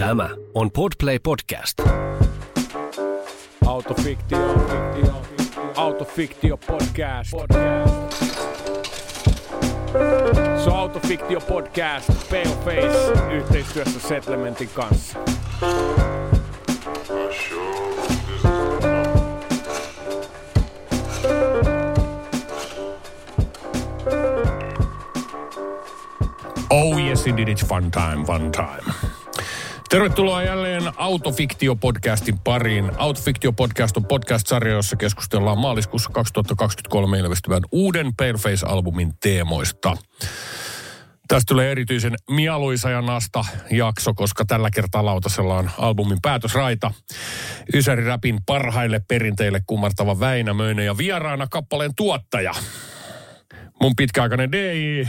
Tämä on Podplay Podcast. Autofiktio, fiktio, autofiktio podcast. podcast. Se on Autofiktio podcast, Paleface, yhteistyössä Settlementin kanssa. Oh yes indeed, it's fun time, fun time. Tervetuloa jälleen Autofiktio-podcastin pariin. Autofiktio-podcast on podcast-sarja, jossa keskustellaan maaliskuussa 2023 ilmestyvän uuden Paleface-albumin teemoista. Tästä tulee erityisen mieluisa ja nasta jakso, koska tällä kertaa lautasella on albumin päätösraita. Ysäri Rapin parhaille perinteille kumartava Väinämöinen ja vieraana kappaleen tuottaja mun pitkäaikainen DI,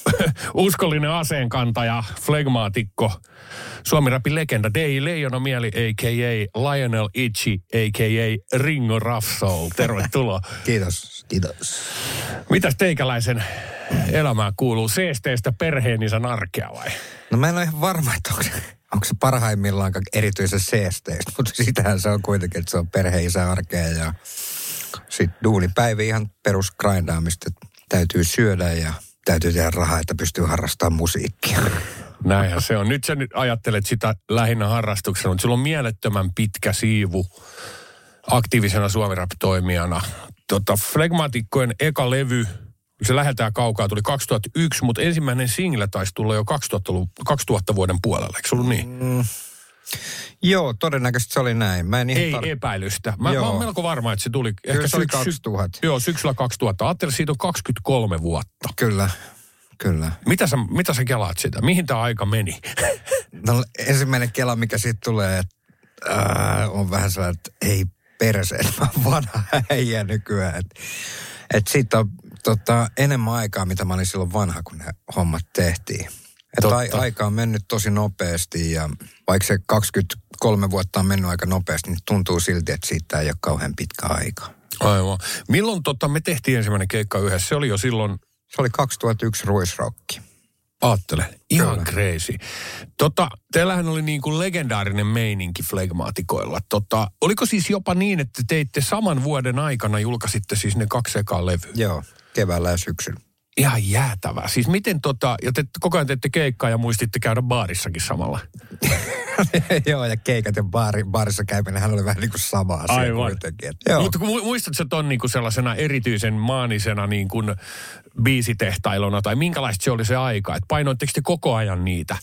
uskollinen aseenkantaja, flegmaatikko, Suomi Rapin legenda DI Leijona Mieli, a.k.a. Lionel Itchy, a.k.a. Ringo Raffsoul. Tervetuloa. Kiitos, kiitos. Mitäs teikäläisen elämään kuuluu? Seesteestä perheenisän arkea vai? No mä en ole ihan varma, että onko, onko se parhaimmillaan erityisen seesteistä, mutta sitähän se on kuitenkin, että se on perheisä arkea ja sitten duunipäivi ihan perusgrindaamista, että täytyy syödä ja täytyy tehdä rahaa, että pystyy harrastamaan musiikkia. Näinhän se on. Nyt sä nyt ajattelet sitä lähinnä harrastuksena, mutta sulla on mielettömän pitkä siivu aktiivisena suomirap-toimijana. Tota, Flegmatikkojen eka levy, se lähetään kaukaa, tuli 2001, mutta ensimmäinen single taisi tulla jo 2000, 2000 vuoden puolella, eikö se ollut niin? Mm. Joo, todennäköisesti se oli näin. Mä en ihan Ei tar- epäilystä. Mä, mä oon melko varma, että se tuli... Kyllä se oli syksy- 2000. Joo, syksyllä 2000. Ajattelin, siitä on 23 vuotta. Kyllä, kyllä. Mitä sä, mitä sä kelaat sitä? Mihin tämä aika meni? No ensimmäinen kela, mikä siitä tulee, että äh, on vähän sellainen, että ei perse, että mä oon vanha äijä nykyään. Että et siitä on tota, enemmän aikaa, mitä mä olin silloin vanha, kun ne hommat tehtiin. Että aika on mennyt tosi nopeasti ja vaikka se 23 vuotta on mennyt aika nopeasti, niin tuntuu silti, että siitä ei ole kauhean pitkä aika. Aivan. Milloin tota, me tehtiin ensimmäinen keikka yhdessä? Se oli jo silloin, Se oli 2001 Ruisrokki. aattele, ihan Kyllä. crazy. Tota, teillähän oli niin kuin legendaarinen meininki flegmaatikoilla. Tota, oliko siis jopa niin, että teitte saman vuoden aikana, julkaisitte siis ne kaksi ekaa levyä? Joo, keväällä ja syksyllä. Ihan jäätävää. Siis miten tota, ja te koko ajan teette keikkaa ja muistitte käydä baarissakin samalla. Joo, ja keikat ja baari, baarissa käyminen, hän oli vähän niin kuin sama asia Aivan. kuitenkin. Mutta mu- muistatko sä ton niinku sellaisena erityisen maanisena niin kuin biisitehtailuna, tai minkälaista se oli se aika? Että painoitteko te koko ajan niitä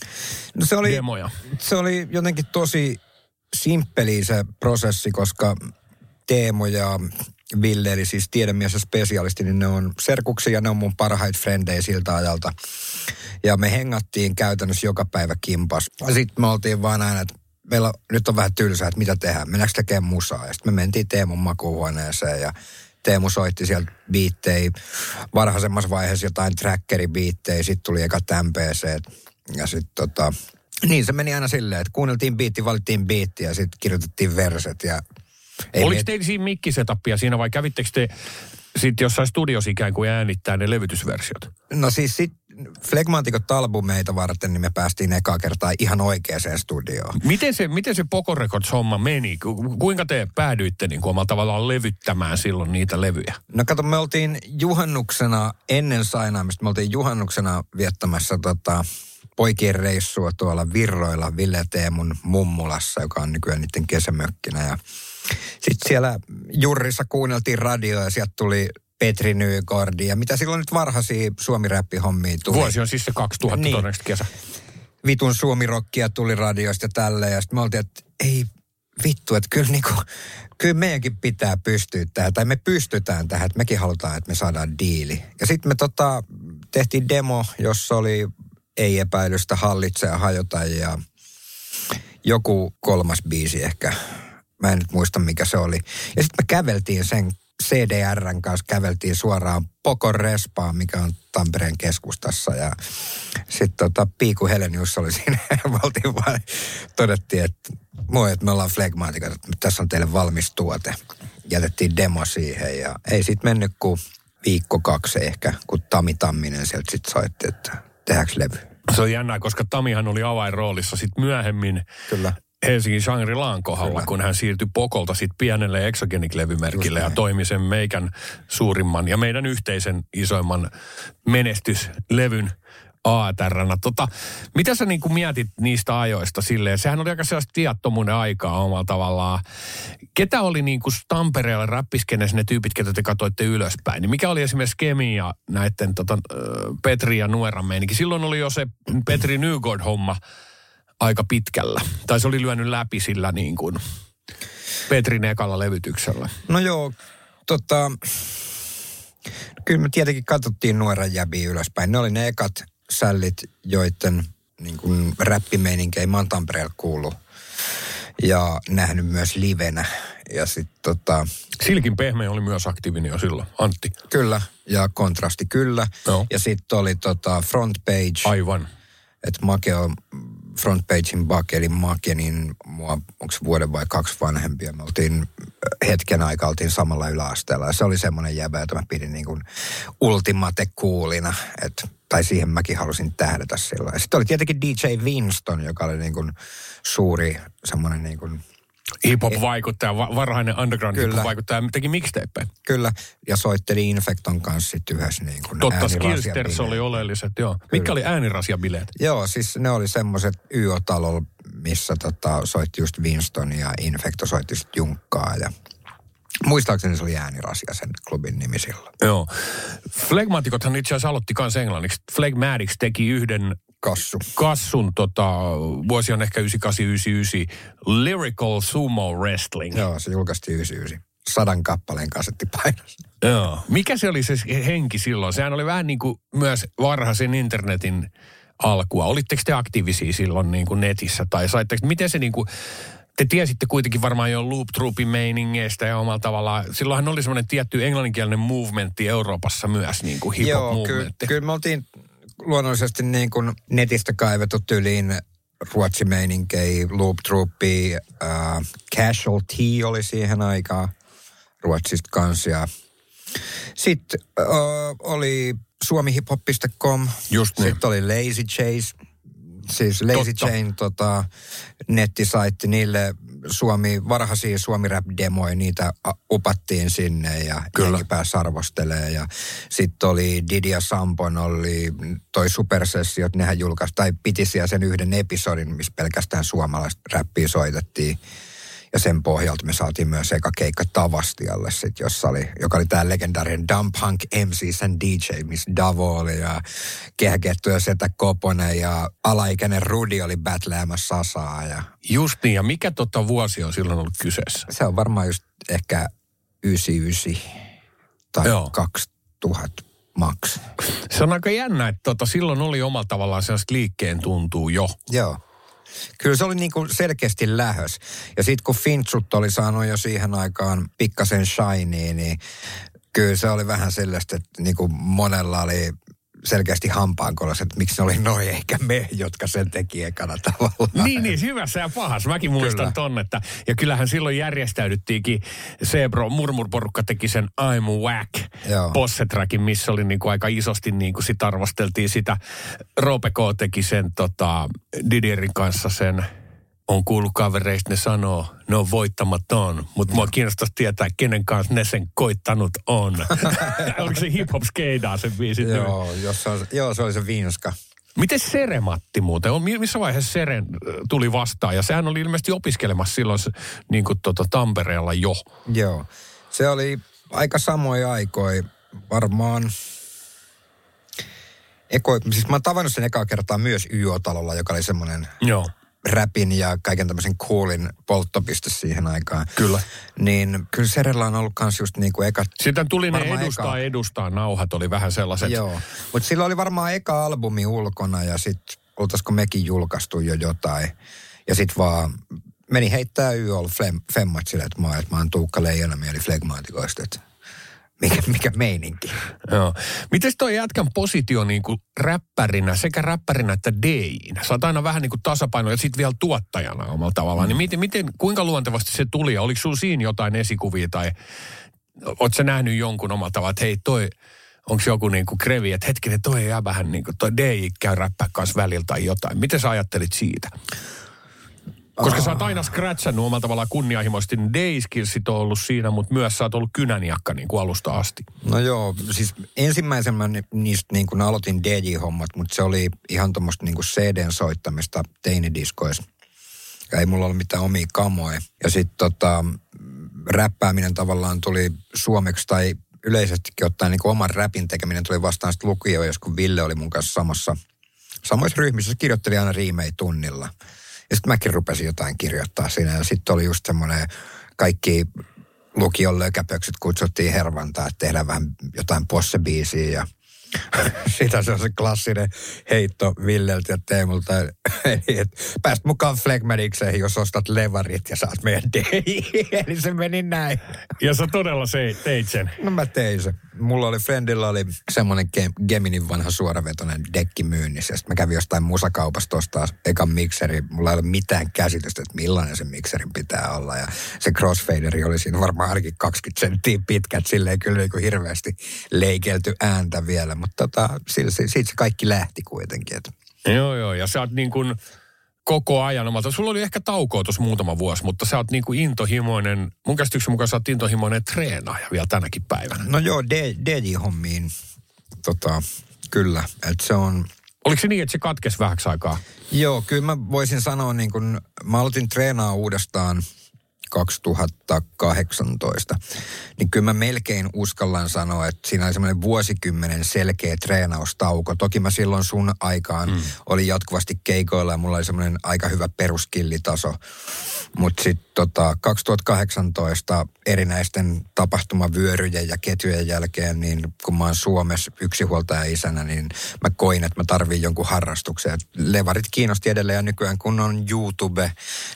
No se oli, demoja? se oli jotenkin tosi simppeli se prosessi, koska Teemo ja Ville, eli siis tiedemies ja spesialisti, niin ne on serkuksia ja ne on mun parhaita frendejä siltä ajalta. Ja me hengattiin käytännössä joka päivä kimpas. Sitten me oltiin vaan aina, että meillä nyt on vähän tylsää, että mitä tehdään, mennäänkö tekemään musaa. Ja sitten me mentiin Teemon makuuhuoneeseen ja Teemu soitti sieltä biittejä, varhaisemmassa vaiheessa jotain trackeribiittejä, sitten tuli eka MPC. Ja sitten tota, niin se meni aina silleen, että kuunneltiin biitti, valittiin biitti ja sitten kirjoitettiin verset ja ei Oliko me- teillä siinä mikkisetappia siinä vai kävittekö te sitten jossain studiossa ikään kuin äänittää ne levytysversiot? No siis sit Flegmantikot albumeita varten, niin me päästiin ekaa kertaa ihan oikeaan studioon. Miten se, miten se Poco Records-homma meni? Ku- Kuinka te päädyitte niin kuin omalla tavallaan levyttämään silloin niitä levyjä? No kato, me oltiin juhannuksena, ennen sainaamista, me oltiin juhannuksena viettämässä tota, poikien reissua tuolla Virroilla Ville Teemun mummulassa, joka on nykyään niiden kesämökkinä. Ja sitten siellä Jurrissa kuunneltiin radioa ja sieltä tuli Petri Nygård ja mitä silloin nyt varhaisia suomi-räppihommia tuli. Vuosi on siis se 2000 Niin. todennäköisesti kesä. vitun suomirokkia tuli radioista ja tälleen. Ja sitten me oltiin, että ei vittu, että kyllä, niinku, kyllä meidänkin pitää pystyä tähän. Tai me pystytään tähän, että mekin halutaan, että me saadaan diili. Ja sitten me tota, tehtiin demo, jossa oli ei epäilystä hallitse ja hajota ja joku kolmas biisi ehkä. Mä en nyt muista mikä se oli. Ja sitten me käveltiin sen CDRn kanssa, käveltiin suoraan Pokon Respaan, mikä on Tampereen keskustassa. Ja sitten tota, Piiku Helenius oli siinä. Me oltiin vaan, todettiin, että moi, että me ollaan flegmaatikot, että tässä on teille valmis tuote. Jätettiin demo siihen ja ei sitten mennyt kuin viikko kaksi ehkä, kun Tami Tamminen sieltä sitten soitti, että tehdäänkö levy. Se on jännää, koska Tamihan oli avainroolissa sitten myöhemmin Kyllä. Helsingin Shangri-Laan kohdalla, Kyllä. kun hän siirtyi Pokolta sitten pienelle Exogenic-levymerkille ja toimi sen meikän suurimman ja meidän yhteisen isoimman menestyslevyn ATRnä. Tota, mitä sä niin mietit niistä ajoista silleen? Sehän oli aika sellaista viattomuuden aikaa omalla tavallaan. Ketä oli niin kuin Tampereella räppiskenessä ne tyypit, ketä te katsoitte ylöspäin? Niin mikä oli esimerkiksi Kemi ja näiden tota, Petri ja Nueran meininki? Silloin oli jo se Petri Nygård-homma aika pitkällä. Tai se oli lyönyt läpi sillä niin kuin Petrin ekalla levytyksellä. No joo, tota, kyllä me tietenkin katsottiin nuoren jäbiä ylöspäin. Ne oli ne ekat sällit, joiden niin kuin räppimeininki ei mä oon Tampereella kuullut. Ja nähnyt myös livenä. Ja sitten tota, Silkin pehmeä oli myös aktiivinen jo silloin, Antti. kyllä, ja kontrasti kyllä. Joo. Ja sitten oli tota front page. Aivan. että Make on front pagein Bak, eli Make, niin mua, onko vuoden vai kaksi vanhempia. Me oltiin äh, hetken aikaa oltiin samalla yläasteella. Ja se oli semmoinen jäbä, jota mä pidin niin kuin ultimate coolina. Et, tai siihen mäkin halusin tähdätä. Ja sitten oli tietenkin DJ Winston, joka oli niin kuin suuri semmoinen niin kuin, Hip-hop-vaikuttaja, va- varhainen underground Kyllä. hip-hop-vaikuttaja, teki mixtapeja. kyllä, ja soitteli Infecton kanssa sitten yhdessä niin kuin Totta. Skillsters oli oleelliset, joo. Mitkä oli äänirasiabileet? Joo, siis ne oli semmoiset YO-talolla, missä tota, soitti just Winston ja Infecto soitti sit Junkkaa ja muistaakseni se oli äänirasia sen klubin nimi silloin. Joo. Flegmatikothan itse asiassa aloitti kanssa englanniksi. Flegmatics teki yhden Kassu. kassun, tota, vuosi on ehkä 9899, Lyrical Sumo Wrestling. Joo, se julkaistiin 99. Sadan kappaleen kasettipainos. Joo. Mikä se oli se henki silloin? Sehän oli vähän niin kuin myös varhaisen internetin alkua. Olitteko te aktiivisia silloin niin kuin netissä? Tai saitteko, miten se niin kuin, te tiesitte kuitenkin varmaan jo Loop Troopin meiningeistä ja omalla tavallaan. Silloinhan oli semmoinen tietty englanninkielinen movementti Euroopassa myös, niin kuin hip-hop Joo, kyllä, movementti. kyllä me oltiin luonnollisesti niin kuin netistä kaivettu tyyliin ruotsimeininkei, Loop Troopi, äh, Casualty oli siihen aikaan Ruotsista kanssa. Ja sitten äh, oli suomihiphop.com, Just niin. sitten oli Lazy Chase, siis Lazy Totta. Chain tota, nettisaitti, niille Suomi, varhaisia suomi rap demoja, niitä upattiin sinne ja Kyllä. pääsi arvostelee. Ja sitten oli Didi ja Sampon, oli toi supersessiot, nehän julkaisi, tai piti siellä sen yhden episodin, missä pelkästään suomalaista räppiä soitettiin. Ja sen pohjalta me saatiin myös eka keikka Tavastialle, sit, jossa oli, joka oli tämä legendaarinen Dump Punk MCs and DJ, missä Davo oli ja Kehäkettu ja Setä Koponen ja alaikäinen Rudi oli battleämässä Sasaa. Ja Just niin, ja mikä tota vuosi on silloin ollut kyseessä? se on varmaan just ehkä 99 tai Joo. Joo. 2000 maks. Se on aika jännä, että tota, silloin oli omalla tavallaan sellaista liikkeen tuntuu jo. Joo. Kyllä se oli niin kuin selkeästi lähös. Ja sitten kun Finchut oli saanut jo siihen aikaan pikkasen shinea, niin kyllä se oli vähän sellaista, että niin kuin monella oli selkeästi hampaankolas, että miksi ne oli noin eikä me, jotka sen teki ekana tavallaan. Niin, niin, hyvässä ja pahassa. Mäkin muistan Kyllä. ton, että, ja kyllähän silloin järjestäydyttiinkin, Sebro, Murmurporukka teki sen I'm Whack Joo. possetrackin, missä oli niinku aika isosti niinku sit arvosteltiin sitä. Roope K. teki sen tota, Didierin kanssa sen, on kuullut kavereista, ne sanoo, ne on voittamaton, mutta mua kiinnostaisi tietää, kenen kanssa ne sen koittanut on. Oliko se hip-hop skeidaa sen biisin nimi? Joo, jos se on, joo, se oli se Vinska. Miten Serematti muuten? On, mi- missä vaiheessa Seren äh, tuli vastaan? Ja sehän oli ilmeisesti opiskelemassa silloin niin kuin tota, Tampereella jo. Joo. Se oli aika samoja aikoja, varmaan... Eko, siis mä oon tavannut sen ekaa kertaa myös YO-talolla, joka oli semmoinen Joo. Räpin ja kaiken tämmöisen coolin polttopiste siihen aikaan. Kyllä. Niin kyllä Serellä on ollut kans just niin kuin eka... Sitten tuli ne edustaa eka. edustaa nauhat, oli vähän sellaiset. Joo. Mutta sillä oli varmaan eka albumi ulkona ja sitten oltaisiko mekin julkaistu jo jotain. Ja sit vaan meni heittää YOL femmat sille, että mä, että mä oon Tuukka Leijonamieli flegmaatikoista, että mikä, mikä meininki. Joo. Miten toi jätkän positio niin kuin räppärinä, sekä räppärinä että DJinä? Sä oot aina vähän niin kuin tasapaino ja sitten vielä tuottajana omalla tavallaan. Niin miten, miten, kuinka luontevasti se tuli? Oliko sulla siinä jotain esikuvia tai oot sä nähnyt jonkun omalla tavalla, että hei toi, onko joku niin kuin krevi, että hetkinen, toi jää vähän niin kuin, toi DJ käy räppää kanssa välillä tai jotain. Miten sä ajattelit siitä? Koska sä oot aina scratchannut omalla tavallaan kunnianhimoisesti. Niin Dayskillsit on ollut siinä, mutta myös sä oot ollut kynäniakka niin kuin alusta asti. No joo, siis ensimmäisen mä niistä niin kuin aloitin DJ-hommat, mutta se oli ihan tuommoista niin CDn soittamista teinidiskoissa. Ja ei mulla ollut mitään omia kamoja. Ja sitten tota, räppääminen tavallaan tuli suomeksi tai yleisestikin ottaen niin kuin oman räpin tekeminen tuli vastaan sitten lukio, jos kun Ville oli mun kanssa samassa, samoissa ryhmissä. Se kirjoitteli aina riimei tunnilla. Ja sitten mäkin rupesin jotain kirjoittaa siinä. Ja sitten oli just semmoinen kaikki lukion lökäpöksyt kutsuttiin hervantaa, että tehdään vähän jotain possebiisiä ja sitä se on se klassinen heitto Villeltä ja Teemulta. Eli pääst mukaan Flegmanikseen, jos ostat levarit ja saat meidän DJ. Eli se meni näin. Ja sä todella se, teit sen. No mä tein se. Mulla oli, friendilla oli semmoinen Geminin vanha suoravetoinen dekki myynnissä. Sitten mä kävin jostain musakaupasta ostaa ekan mikseri. Mulla ei ole mitään käsitystä, että millainen se mikserin pitää olla. Ja se crossfaderi oli siinä varmaan ainakin 20 senttiä pitkät. Silleen kyllä niin kuin hirveästi leikelty ääntä vielä mutta tota, siitä, siitä se kaikki lähti kuitenkin. Että. Joo, joo, ja sä oot niin kuin koko ajan omalta. Sulla oli ehkä taukoa tuossa muutama vuosi, mutta sä oot niin kuin intohimoinen, mun käsityksen mukaan sä oot intohimoinen treenaaja vielä tänäkin päivänä. No joo, DJ-hommiin, tota, kyllä, että se on... Oliko se niin, että se katkesi vähäksi aikaa? Joo, kyllä mä voisin sanoa niin kun, mä aloitin treenaa uudestaan – 2018, niin kyllä mä melkein uskallan sanoa, että siinä oli semmoinen vuosikymmenen selkeä treenaustauko. Toki mä silloin sun aikaan mm. olin jatkuvasti keikoilla ja mulla oli semmoinen aika hyvä peruskillitaso. Mutta sitten tota, 2018 erinäisten tapahtumavyöryjen ja ketjujen jälkeen, niin kun mä oon Suomessa yksinhuoltaja isänä, niin mä koin, että mä tarviin jonkun harrastuksen. Levarit kiinnosti edelleen ja nykyään kun on YouTube,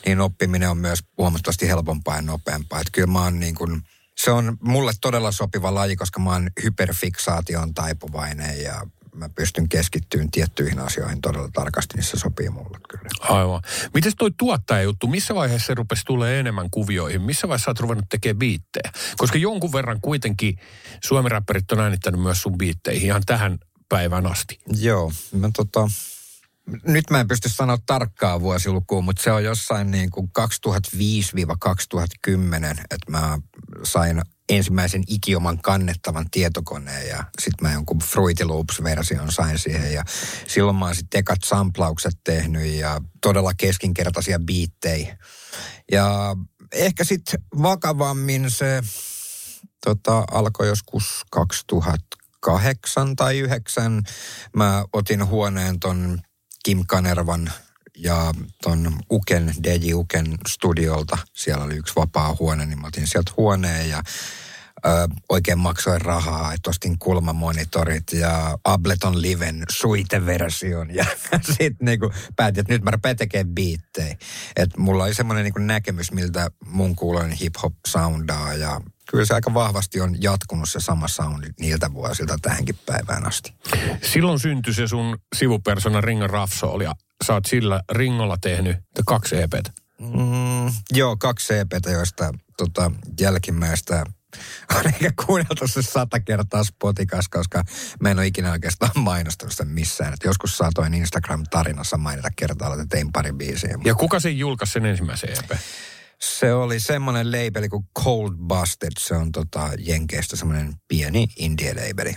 niin oppiminen on myös huomattavasti helpompaa ja nopeampaa. Että kyllä mä oon niin kuin, se on mulle todella sopiva laji, koska mä oon hyperfiksaation taipuvainen ja mä pystyn keskittymään tiettyihin asioihin todella tarkasti, niin se sopii mulle kyllä. Aivan. Miten toi tuottajajuttu, missä vaiheessa se rupesi tulee enemmän kuvioihin? Missä vaiheessa olet ruvennut tekemään biittejä? Koska jonkun verran kuitenkin suomiräppärit on äänittänyt myös sun biitteihin ihan tähän päivään asti. Joo, mä tota, nyt mä en pysty sanoa tarkkaa vuosilukua, mutta se on jossain niin kuin 2005-2010, että mä sain ensimmäisen ikioman kannettavan tietokoneen ja sitten mä jonkun Fruity Loops-version sain siihen ja silloin mä oon sitten ekat samplaukset tehnyt ja todella keskinkertaisia biittejä. Ja ehkä sitten vakavammin se tota, alkoi joskus 2008 tai 2009. Mä otin huoneen ton Kim Kanervan ja ton Uken, DJ Uken studiolta. Siellä oli yksi vapaa huone, niin mä otin sieltä huoneen ja ö, oikein maksoin rahaa, että ostin kulmamonitorit ja Ableton Liven suite-version ja sitten niinku päätin, että nyt mä rupean tekemään biittejä. Että mulla oli semmoinen niinku näkemys, miltä mun kuuloinen hip-hop soundaa ja kyllä se aika vahvasti on jatkunut se sama soundi niiltä vuosilta tähänkin päivään asti. Silloin syntyi se sun sivupersona Ringo Rafsol ja sä oot sillä Ringolla tehnyt kaksi EPtä. Mm, joo, kaksi EPtä, joista tota, jälkimmäistä on ehkä kuunneltu se sata kertaa Spotikas, koska mä en ole ikinä oikeastaan mainostanut sitä missään. Et joskus saatoin Instagram-tarinassa mainita kertaa, että tein pari biisiä. Ja kuka sen julkaisi sen ensimmäisen EP? Se oli semmoinen labeli kuin Cold Busted. Se on tota Jenkeistä semmoinen pieni indie-labeli.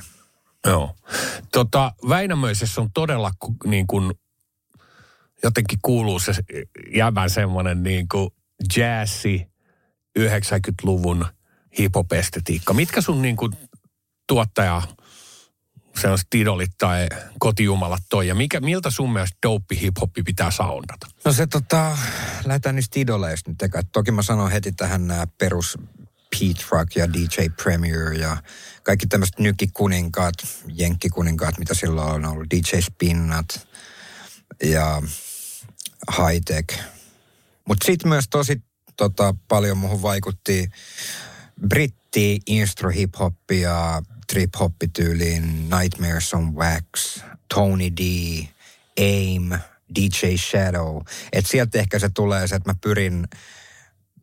Joo. Tota, Väinämöisessä on todella niin kuin, jotenkin kuuluu se jämän semmoinen niin kuin jazzi 90-luvun hip-hop-estetiikka. Mitkä sun niin kuin tuottaja sellaiset idolit tai kotijumalat toi? Ja mikä, miltä sun mielestä dope hip-hoppi pitää soundata? No se tota, lähdetään niistä idoleista nyt eka. Toki mä sanon heti tähän nämä perus Pete Rock ja DJ Premier ja kaikki tämmöiset nykikuninkaat, jenkkikuninkaat, mitä silloin on ollut, DJ Spinnat ja High Tech, Mutta sitten myös tosi tota, paljon muuhun vaikutti britti instro hip ja trip tyyliin Nightmares on Wax, Tony D, Aim, DJ Shadow. Että sieltä ehkä se tulee se, että mä pyrin,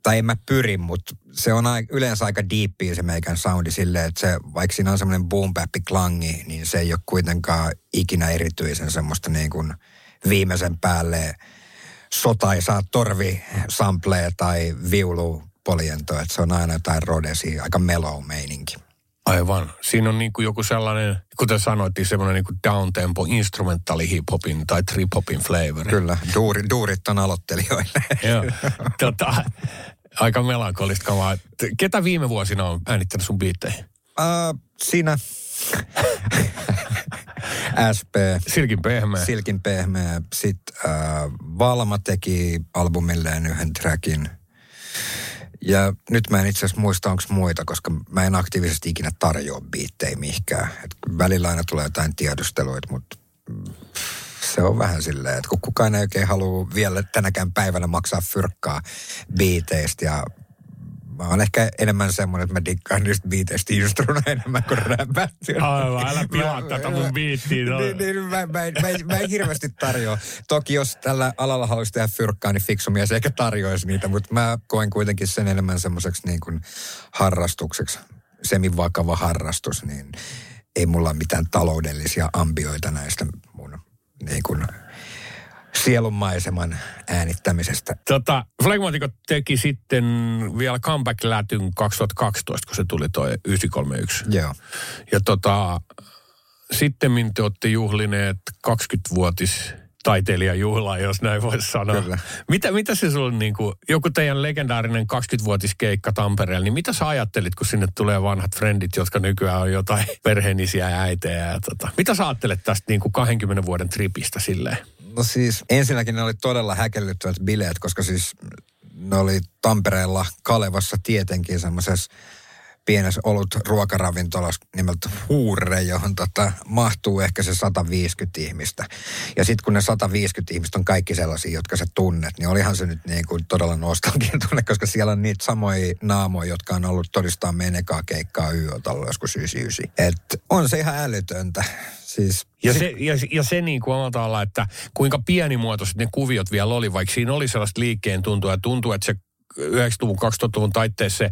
tai en mä pyrin, mutta se on yleensä aika diippiä se meikän soundi silleen, että se, vaikka siinä on semmoinen boom klangi, niin se ei ole kuitenkaan ikinä erityisen semmoista niin kuin viimeisen päälle sotaisaa torvi samplee tai viulu poliento, että se on aina jotain rodesi, aika mellow meininki. Aivan. Siinä on niin kuin joku sellainen, kuten sanoit, semmoinen niin downtempo instrumentaali hip-hopin tai trip-hopin flavor. Kyllä, duuri, duurit on aloittelijoille. Joo. Tota, aika melankolista kamaa. Ketä viime vuosina on äänittänyt sun biitteihin? Uh, siinä SP. Silkin pehmeä. Silkin pehmeä. Sitten uh, Valma teki albumilleen yhden trackin. Ja nyt mä en itse asiassa muista, onko muita, koska mä en aktiivisesti ikinä tarjoa biittejä mihinkään. Et välillä aina tulee jotain tiedusteluita, mutta se on vähän silleen, että kukaan ei oikein halua vielä tänäkään päivänä maksaa fyrkkaa biiteistä ja mä oon ehkä enemmän semmoinen, että mä dikkaan niistä biiteistä instruna enemmän kuin räpät. Aivan, älä pilaa tätä mun biittiä. No. Niin, niin, mä, mä, mä, mä, en hirveästi tarjoa. Toki jos tällä alalla haluaisi tehdä fyrkkaa, niin fiksu mies eikä tarjoisi niitä, mutta mä koen kuitenkin sen enemmän semmoiseksi niin kuin harrastukseksi. Semivakava harrastus, niin ei mulla ole mitään taloudellisia ambioita näistä mun niin kuin sielunmaiseman äänittämisestä. Tota, Flegmatikot teki sitten vielä comeback-lätyn 2012, kun se tuli toi 931. Joo. Ja tota, sitten te olette juhlineet 20-vuotis taiteilijajuhlaa, jos näin voisi sanoa. Kyllä. Mitä, mitä se sulla niin kuin, joku teidän legendaarinen 20-vuotiskeikka Tampereella, niin mitä sä ajattelit, kun sinne tulee vanhat frendit, jotka nykyään on jotain perheenisiä ja äitejä? Ja tota, mitä sä ajattelet tästä niin kuin 20 vuoden tripistä silleen? No siis ensinnäkin ne oli todella häkellyttävät bileet, koska siis ne oli Tampereella Kalevassa tietenkin semmoisessa pienessä olut ruokaravintolassa nimeltä Huurre, johon tota, mahtuu ehkä se 150 ihmistä. Ja sitten kun ne 150 ihmistä on kaikki sellaisia, jotka sä tunnet, niin olihan se nyt niin kuin todella nostalginen tunne, koska siellä on niitä samoja naamoja, jotka on ollut todistaa meidän ekaa keikkaa YÖtalla joskus 99. Et on se ihan älytöntä. Siis, ja, se, ja, ja se niin kuin olla, että kuinka pienimuotoiset ne kuviot vielä oli, vaikka siinä oli sellaista liikkeen tuntua ja tuntuu, että se 90-luvun, 2000-luvun taitteessa se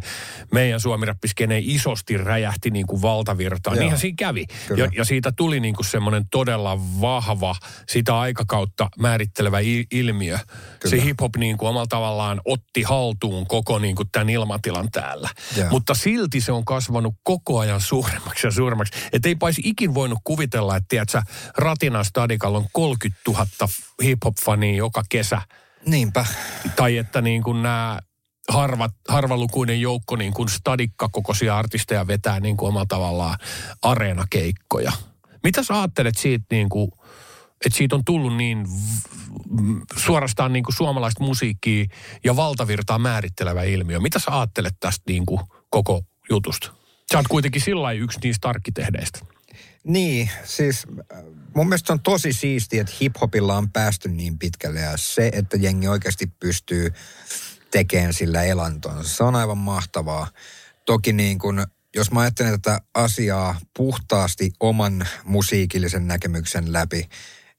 meidän suomirappiskene isosti räjähti niin kuin valtavirtaan. Niinhän siinä kävi. Ja, ja siitä tuli niin kuin semmoinen todella vahva, sitä aikakautta määrittelevä ilmiö. Kyllä. Se hip-hop niin kuin omalla tavallaan otti haltuun koko niin kuin tämän ilmatilan täällä. Ja. Mutta silti se on kasvanut koko ajan suuremmaksi ja suuremmaksi. Että ei paisi ikin voinut kuvitella, että tiedätkö, Ratina Stadikalla on 30 000 hip-hop-fania joka kesä. Niinpä. Tai että niin kuin nämä harva, harvalukuinen joukko niin kuin stadikkakokoisia artisteja vetää niin kuin omalla tavallaan areenakeikkoja. Mitä sä ajattelet siitä niin kuin, että siitä on tullut niin suorastaan niin kuin suomalaista musiikkia ja valtavirtaa määrittelevä ilmiö. Mitä sä ajattelet tästä niin kuin koko jutusta? Sä oot kuitenkin sillä yksi niistä arkkitehdeistä. Niin, siis äh, mun mielestä on tosi siistiä, että hiphopilla on päästy niin pitkälle ja se, että jengi oikeasti pystyy tekemään sillä elantonsa. Se on aivan mahtavaa. Toki niin kuin, jos mä ajattelen tätä asiaa puhtaasti oman musiikillisen näkemyksen läpi,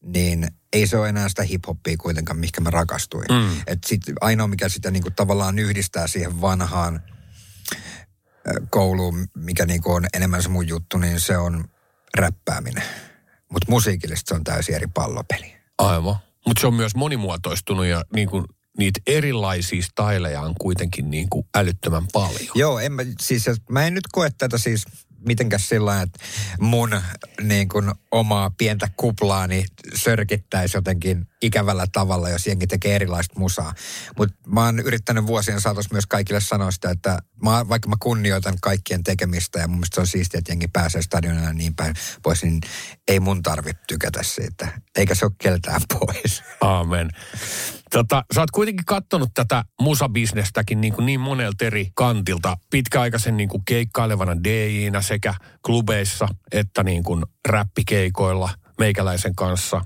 niin ei se ole enää sitä hiphoppia kuitenkaan, mihinkä mä rakastuin. Mm. Et sit ainoa, mikä sitä niin kuin tavallaan yhdistää siihen vanhaan kouluun, mikä niin kuin on enemmän se mun juttu, niin se on räppääminen. Mutta musiikillisesti se on täysin eri pallopeli. Aivan. Mutta se on myös monimuotoistunut ja niin kuin niitä erilaisia styleja on kuitenkin niin kuin älyttömän paljon. Joo, en mä, siis mä en nyt koe tätä siis mitenkäs sillä että mun niin kuin, omaa pientä kuplaani sörkittäisi jotenkin ikävällä tavalla, jos jengi tekee erilaista musaa. Mutta mä oon yrittänyt vuosien saatossa myös kaikille sanoa sitä, että mä, vaikka mä kunnioitan kaikkien tekemistä ja mun mielestä se on siistiä, että jengi pääsee stadionilla niin päin pois, niin ei mun tarvitse tykätä siitä. Eikä se ole keltään pois. Aamen. Tota, sä oot kuitenkin kattonut tätä musabisnestäkin niin, kuin niin monelta eri kantilta. Pitkäaikaisen niin kuin keikkailevana DJinä sekä klubeissa että niin kuin räppikeikoilla meikäläisen kanssa.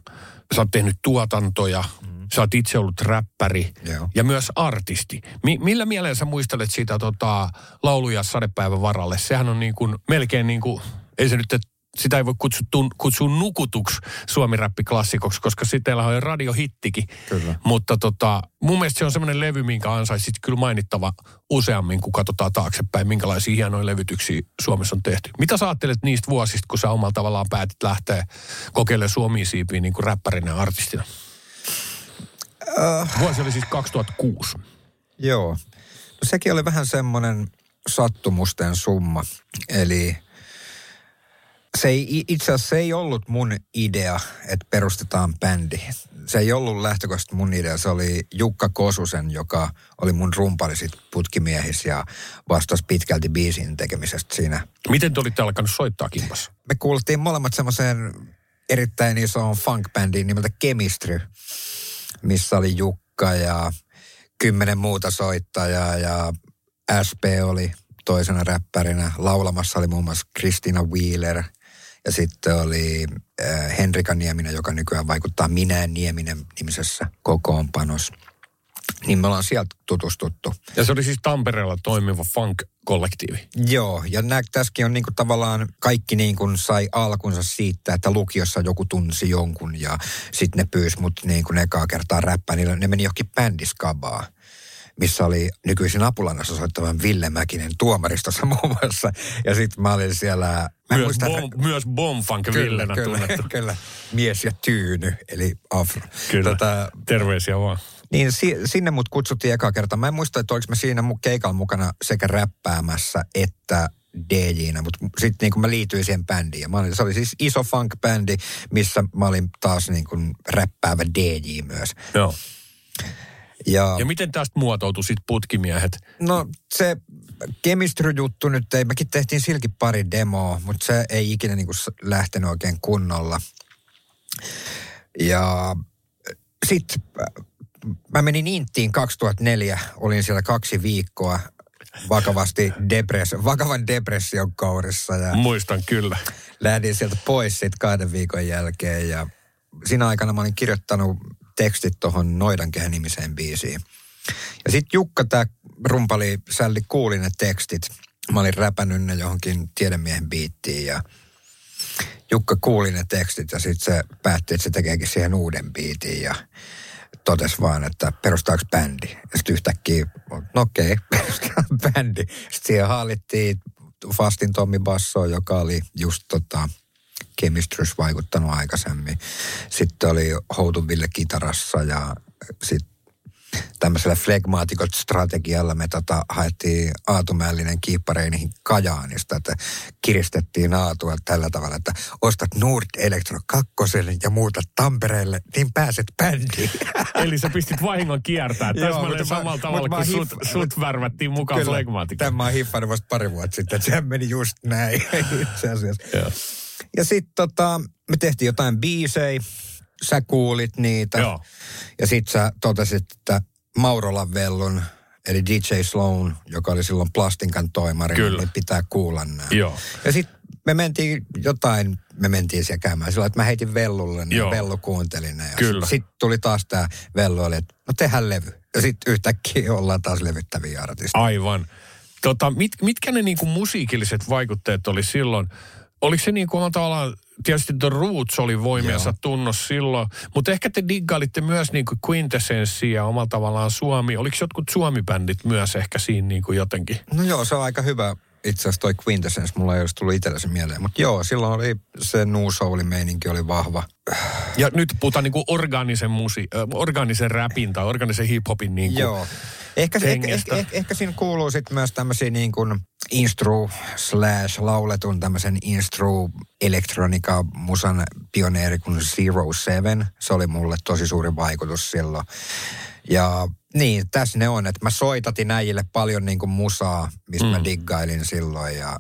Sä oot tehnyt tuotantoja, mm. Sä oot itse ollut räppäri Joo. ja myös artisti. Mi- millä mielellä sä muistelet siitä tota, lauluja sadepäivän varalle? Sehän on niin kuin, melkein niin kuin, ei se nyt, sitä ei voi kutsua, kutsua nukutuksi suomi-räppiklassikoksi, koska sitten on radiohittikin. Kyllä. Mutta tota, mun mielestä se on semmoinen levy, minkä ansaisit kyllä mainittava useammin, kun katsotaan taaksepäin, minkälaisia hienoja levytyksiä Suomessa on tehty. Mitä sä ajattelet niistä vuosista, kun sä omalla tavallaan päätit lähteä kokeilemaan suomi siipiä niin kuin räppärinä ja artistina? Äh. Vuosi oli siis 2006. Joo. No sekin oli vähän semmoinen sattumusten summa. Eli se ei, itse asiassa se ei ollut mun idea, että perustetaan bändi. Se ei ollut lähtökohtaisesti mun idea. Se oli Jukka Kosusen, joka oli mun rumpali sit putkimiehissä ja vastasi pitkälti biisin tekemisestä siinä. Miten te olitte alkanut soittaa kimpassa? Me kuultiin molemmat semmoiseen erittäin isoon funk-bändiin nimeltä Chemistry, missä oli Jukka ja kymmenen muuta soittajaa ja SP oli toisena räppärinä. Laulamassa oli muun muassa Christina Wheeler ja sitten oli äh, Henrika Nieminen, joka nykyään vaikuttaa Minä Nieminen nimisessä kokoonpanossa. Niin me ollaan sieltä tutustuttu. Ja se oli siis Tampereella toimiva funk-kollektiivi. Joo, ja nää, tässäkin on niinku tavallaan kaikki niinku sai alkunsa siitä, että lukiossa joku tunsi jonkun ja sitten ne pyysi mut niinku ekaa kertaa räppää. Niillä, ne meni johonkin bändiskabaa missä oli nykyisin Apulannassa soittavan Ville Mäkinen tuomaristossa muun muassa. Ja sitten mä olin siellä... Mä Myös, muista- bom, myös Bomfunk Kyllä, Villenä kyllä, tunnettu. kyllä. Mies ja tyyny, eli afro. Kyllä, Tota, terveisiä vaan. niin si, sinne mut kutsuttiin eka kerta. Mä en muista, että oliko mä siinä mun keikalla mukana sekä räppäämässä että DJnä, mutta sitten niin mä liityin siihen bändiin. Ja mä olin, se oli siis iso funk-bändi, missä mä olin taas niin kuin räppäävä DJ myös. Joo. Ja, Ja miten tästä muotoutui sitten putkimiehet? no se Chemistry-juttu nyt ei, mekin tehtiin silläkin pari demoa, mutta se ei ikinä niin kuin lähtenyt oikein kunnolla. Ja sitten mä menin Inttiin 2004, olin siellä kaksi viikkoa vakavasti depress, vakavan depression kourissa ja Muistan kyllä. lähdin sieltä pois sitten kahden viikon jälkeen ja siinä aikana mä olin kirjoittanut tekstit tuohon Noidankehän nimiseen biisiin. Ja sitten Jukka, tämä rumpali Sälli, kuuli ne tekstit. Mä olin räpännyt ne johonkin tiedemiehen biittiin ja Jukka kuuli ne tekstit ja sitten se päätti, että se tekeekin siihen uuden biitin ja totesi vaan, että perustaako bändi. Ja sitten yhtäkkiä, no okei, perustetaan bändi. Sitten siihen haalittiin Fastin Tommi Basso, joka oli just tota, Chemistrys vaikuttanut aikaisemmin. Sitten oli Houtun Ville kitarassa ja sitten tämmöisellä flegmaatikot strategialla me tota, haettiin Aatumäellinen kiippareihin Kajaanista, että kiristettiin Aatua tällä tavalla, että ostat Nord Electro 2 ja muutat Tampereelle, niin pääset bändiin. Eli sä pistit vahingon kiertää täsmälleen mä- samalla mutta tavalla, mä kun oon sut, hiff- sut värvättiin mukaan flegmaatikon. Tämä mä oon hiffannut vasta pari vuotta sitten, että sehän meni just näin itse asiassa. Ja sitten tota, me tehtiin jotain biisejä, sä kuulit niitä. Joo. Ja sit sä totesit, että Maurolan vellun, eli DJ Sloan, joka oli silloin Plastinkan toimari, Kyllä. niin pitää kuulla nämä. Joo. Ja sitten me mentiin jotain, me mentiin siellä käymään sillä, että mä heitin vellulle, niin Joo. vellu kuunteli ne. Ja Kyllä. Sitten tuli taas tämä vellu, oli, että no tehdään levy. Ja sitten yhtäkkiä ollaan taas levyttäviä artisteja. Aivan. Tota, mit, mitkä ne niinku musiikilliset vaikutteet oli silloin? Oliko se niinku omalla tavallaan, tietysti The Roots oli voimiansa Joo. tunnos silloin, mutta ehkä te diggailitte myös niinku Quintessenssiä ja omalla tavallaan Suomi. Oliko jotkut Suomi-bändit myös ehkä siinä niinku jotenkin? No joo, se on aika hyvä. Itse asiassa toi Quintessence, mulla ei olisi tullut itsellä se mieleen. Mutta joo, silloin oli se New Soulin meininki oli vahva. Ja nyt puhutaan niinku orgaanisen, musi, äh, orgaanisen rapin tai orgaanisen hiphopin niinku. Joo. Ehkä, ehkä, ehkä, ehkä, ehkä siinä kuuluu sitten myös tämmöisiä niin kuin instru slash lauletun tämmöisen instru elektronika musan pioneeri kuin Zero Seven. Se oli mulle tosi suuri vaikutus silloin. Ja niin, tässä ne on, että mä soitatin äijille paljon niin kuin musaa, mistä mm. mä diggailin silloin ja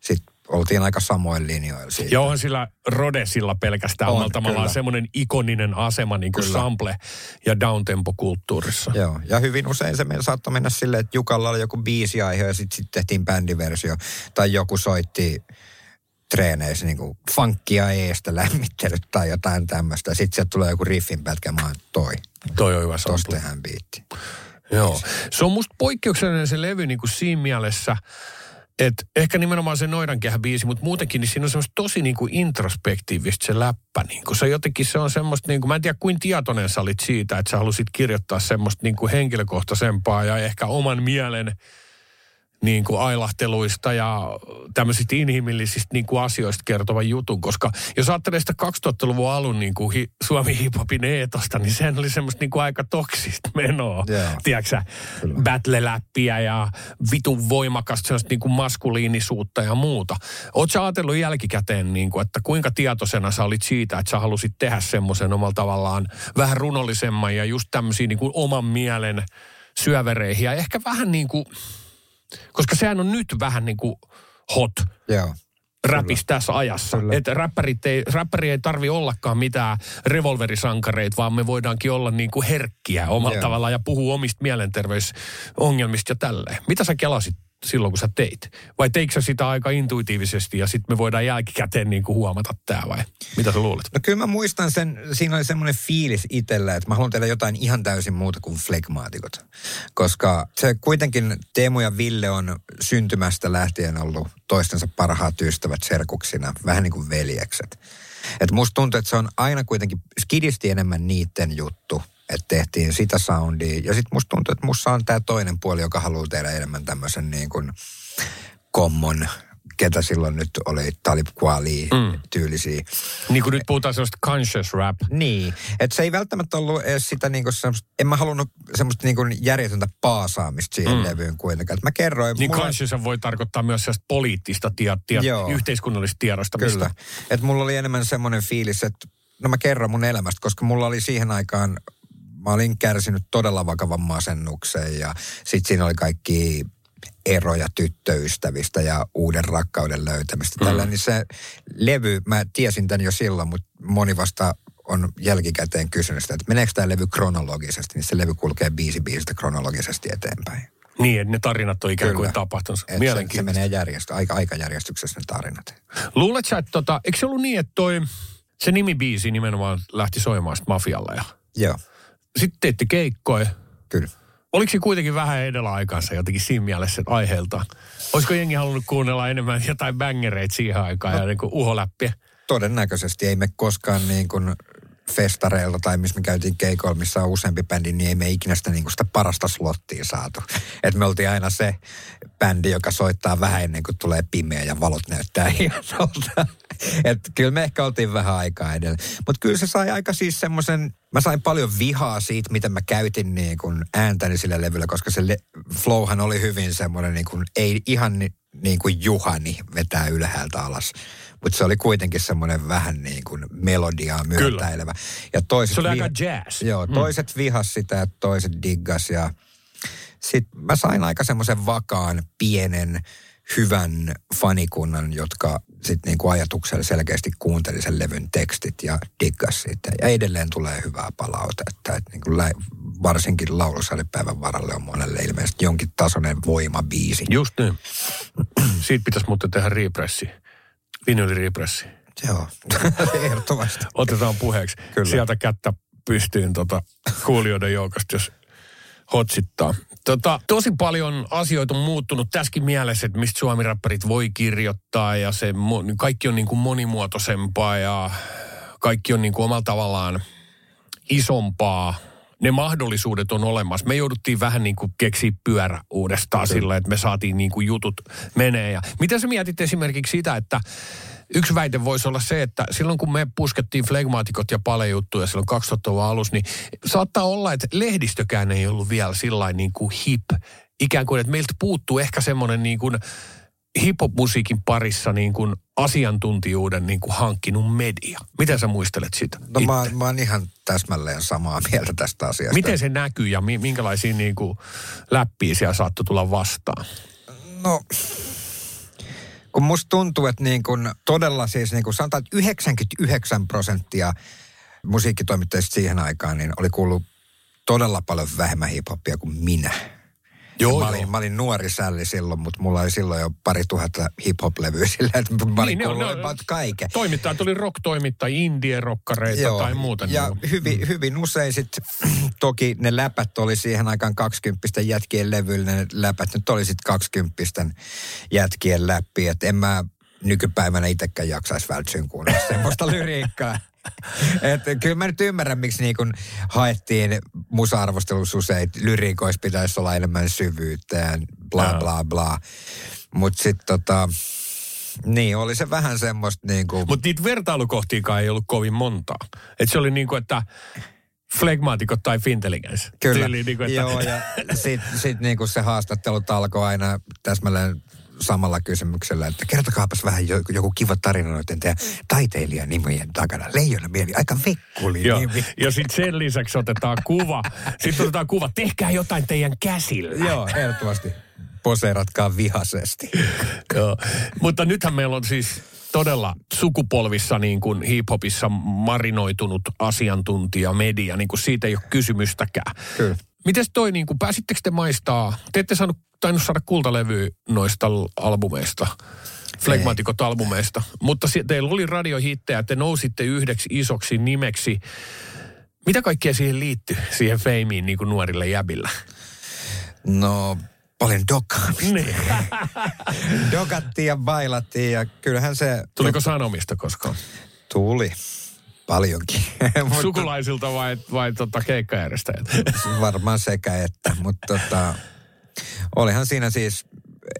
sitten oltiin aika samoin linjoilla siitä. Ja onhan sillä Rodesilla pelkästään On, omalla tavallaan semmoinen ikoninen asema niin kuin Kyllä. sample- ja downtempo-kulttuurissa. Joo, ja hyvin usein se saattoi mennä silleen, että Jukalla oli joku biisiaihe ja sitten sit tehtiin bändiversio. Tai joku soitti treeneissä niin kuin funkkia eestä lämmittelyt tai jotain tämmöistä. Sitten sieltä tulee joku riffin pätkä, mä toi. Toi on hyvä Tosta tehdään biitti. Joo. Se on musta poikkeuksellinen se levy niin kuin siinä mielessä, että ehkä nimenomaan se noidankehä biisi, mutta muutenkin niin siinä on semmoista tosi niin kuin introspektiivista se läppä. Niin kuin se jotenkin se on semmoista, niin kuin, mä en tiedä kuin tietoinen sä olit siitä, että sä halusit kirjoittaa semmoista niin kuin henkilökohtaisempaa ja ehkä oman mielen niin kuin ailahteluista ja tämmöisistä inhimillisistä niin kuin asioista kertovan jutun, koska jos ajattelee sitä 2000-luvun alun niin kuin hi, Suomi hiphopin eetosta, niin sehän oli semmoista niin kuin aika toksista menoa. Joo. Tiedätkö battle-läppiä ja vitun voimakasta semmoista niin kuin maskuliinisuutta ja muuta. Sä ajatellut jälkikäteen, niin kuin, että kuinka tietoisena sä olit siitä, että sä halusit tehdä semmoisen omalla tavallaan vähän runollisemman ja just tämmöisiä niin kuin oman mielen syövereihin ja ehkä vähän niin kuin, koska sehän on nyt vähän niin kuin hot Joo. räpis tässä ajassa. Kyllä. Että räppärit ei, räppäri ei tarvi ollakaan mitään revolverisankareita, vaan me voidaankin olla niin kuin herkkiä omalla Joo. tavallaan ja puhua omista mielenterveysongelmista ja tälleen. Mitä sä kelasit silloin, kun sä teit? Vai teikö sä sitä aika intuitiivisesti ja sitten me voidaan jälkikäteen niin kuin huomata tämä vai? Mitä sä luulet? No kyllä mä muistan sen, siinä oli semmoinen fiilis itsellä, että mä haluan tehdä jotain ihan täysin muuta kuin flegmaatikot. Koska se kuitenkin Teemu ja Ville on syntymästä lähtien ollut toistensa parhaat ystävät serkuksina, vähän niin kuin veljekset. Et musta tuntuu, että se on aina kuitenkin skidisti enemmän niitten juttu, että tehtiin sitä soundia. Ja sitten musta tuntuu, että musta on tämä toinen puoli, joka haluaa tehdä enemmän tämmöisen niin kuin common, ketä silloin nyt oli Talib Kweli mm. tyylisiä. Niin kuin nyt puhutaan sellaista conscious rap. Niin, että se ei välttämättä ollut edes sitä niinku semmoista, en mä halunnut semmoista niinku järjetöntä paasaamista siihen mm. levyyn kuitenkaan. Et mä kerroin, Niin mulla- conscious voi tarkoittaa myös sellaista poliittista tie, tie, Joo. yhteiskunnallista tiedostamista. Kyllä. Että mulla oli enemmän semmoinen fiilis, että no mä kerron mun elämästä, koska mulla oli siihen aikaan, mä olin kärsinyt todella vakavan masennuksen ja sit siinä oli kaikki eroja tyttöystävistä ja uuden rakkauden löytämistä. Tällä, niin se levy, mä tiesin tämän jo silloin, mutta moni vasta on jälkikäteen kysynyt sitä, että meneekö tämä levy kronologisesti, niin se levy kulkee biisi biisistä kronologisesti eteenpäin. Niin, että ne tarinat on ikään kuin Kyllä. tapahtunut. Et se, se Mielenkiintoista. menee järjestö, aika, aikajärjestyksessä ne tarinat. Luulet sä, että tota, eikö se ollut niin, että toi, se nimibiisi nimenomaan lähti soimaan mafialla ja Joo, sitten teitte keikkoja. kyllä. Oliko se kuitenkin vähän edellä aikansa jotenkin siinä mielessä, että aiheelta? Olisiko jengi halunnut kuunnella enemmän jotain bängereitä siihen aikaan ja niin kuin uholäppiä? todennäköisesti ei me koskaan niin kuin festareilla tai missä me käytiin keikoilla, missä on useampi bändi, niin ei me ikinä sitä, niin sitä parasta slottia saatu. Et me oltiin aina se bändi, joka soittaa vähän ennen kuin tulee pimeä ja valot näyttää hienolta. Et kyllä me ehkä oltiin vähän aikaa edellä. Mutta kyllä se sai aika siis semmoisen, mä sain paljon vihaa siitä, miten mä käytin niin kuin ääntäni sillä levyllä, koska se le- flowhan oli hyvin semmoinen niin kuin, ei ihan ni, niin kuin Juhani vetää ylhäältä alas. Mutta se oli kuitenkin semmoinen vähän niin kuin melodiaa myötäilevä. Ja toiset Se oli viha- aika jazz. Joo, toiset mm. vihas sitä ja toiset diggas ja sitten mä sain aika semmoisen vakaan, pienen, hyvän fanikunnan, jotka sitten niinku ajatuksella selkeästi kuunteli sen levyn tekstit ja diggas siitä. Ja edelleen tulee hyvää palautetta, että niinku lä- varsinkin laulusalipäivän varalle on monelle ilmeisesti jonkin tasoinen voimabiisi. Just niin. Siitä pitäisi muuten tehdä repressi. Vinylirepressi. Joo, ehdottomasti. Otetaan puheeksi. Kyllä. Sieltä kättä pystyyn tota, kuulijoiden joukosta, jos hotsittaa. Tota, tosi paljon asioita on muuttunut tässäkin mielessä, että mistä suomiräppärit voi kirjoittaa ja se kaikki on niin kuin monimuotoisempaa ja kaikki on niin kuin omalla tavallaan isompaa. Ne mahdollisuudet on olemassa. Me jouduttiin vähän niin kuin keksiä pyörä uudestaan sillä, että me saatiin niin kuin jutut menee. Ja mitä sä mietit esimerkiksi sitä, että yksi väite voisi olla se, että silloin kun me puskettiin flegmaatikot ja paljon juttuja silloin 2000-luvun alussa, niin saattaa olla, että lehdistökään ei ollut vielä sillä niin kuin hip. Ikään kuin, että meiltä puuttuu ehkä semmoinen niin kuin hip-hop-musiikin parissa niin kuin asiantuntijuuden niin kuin hankkinut media. Miten sä muistelet sitä? No mä, mä oon ihan täsmälleen samaa mieltä tästä asiasta. Miten se näkyy ja mi- minkälaisia niin kuin läppiä siellä saattoi tulla vastaan? No, kun musta tuntuu, että niin kun todella siis niin kun sanotaan, että 99 prosenttia musiikkitoimittajista siihen aikaan niin oli kuullut todella paljon vähemmän hiphoppia kuin minä. Joo, mä, olin, joo. mä olin nuori sälli silloin, mutta mulla oli silloin jo pari tuhatta hip-hop-levyä sillä, että mä olin Niin, ne ne kaiken. Toimittajat oli rock-toimittajia, indie-rokkareita tai muuta. Ja niin. hyvin, hyvin usein sitten, toki ne läpät oli siihen aikaan 20 jätkien levyillä, ne läpät nyt oli sitten 20 jätkien läpi, että en mä nykypäivänä itsekään jaksaisi vältsyyn kuunnella semmoista lyriikkaa. Että kyllä mä nyt ymmärrän, miksi niin kun haettiin musa-arvostelussa usein, että lyriikoissa pitäisi olla enemmän syvyyttä ja bla Joo. bla bla. Mutta sitten tota, niin oli se vähän semmoista niin kuin... Mutta niitä vertailukohtiakaan ei ollut kovin montaa. Et se oli niin kuin, että flegmaatikot tai fintelligence. Kyllä. Niin kuin, että, Joo, ja sitten sit niinku se haastattelut alkoi aina täsmälleen samalla kysymyksellä, että kertokaapas vähän joku, joku kiva tarina noiden teidän taiteilijan nimien takana. Leijona mieli, aika vekkuli Joo. nimi. Ja sitten sen lisäksi otetaan kuva. Sitten otetaan kuva, tehkää jotain teidän käsillä. Joo, ehdottomasti. Poseeratkaa vihaisesti. Joo. Mutta nythän meillä on siis todella sukupolvissa niin kuin hip-hopissa marinoitunut asiantuntija, media, niin kuin siitä ei ole kysymystäkään. Kyllä. Mites toi, niin kuin, pääsittekö te maistaa, te ette saanut, tainnut saada kultalevyä noista albumeista, Flegmatikot albumeista, mutta si- teillä oli radiohittejä, te nousitte yhdeksi isoksi nimeksi. Mitä kaikkea siihen liittyy, siihen feimiin niin kuin nuorille jäbillä? No, paljon dokaamista. Niin. Dokattiin ja bailattiin ja kyllähän se Tuliko sanomista koskaan? tuli paljonkin. Sukulaisilta vai, vai tota keikkajärjestäjät? varmaan sekä että, mutta tota, olihan siinä siis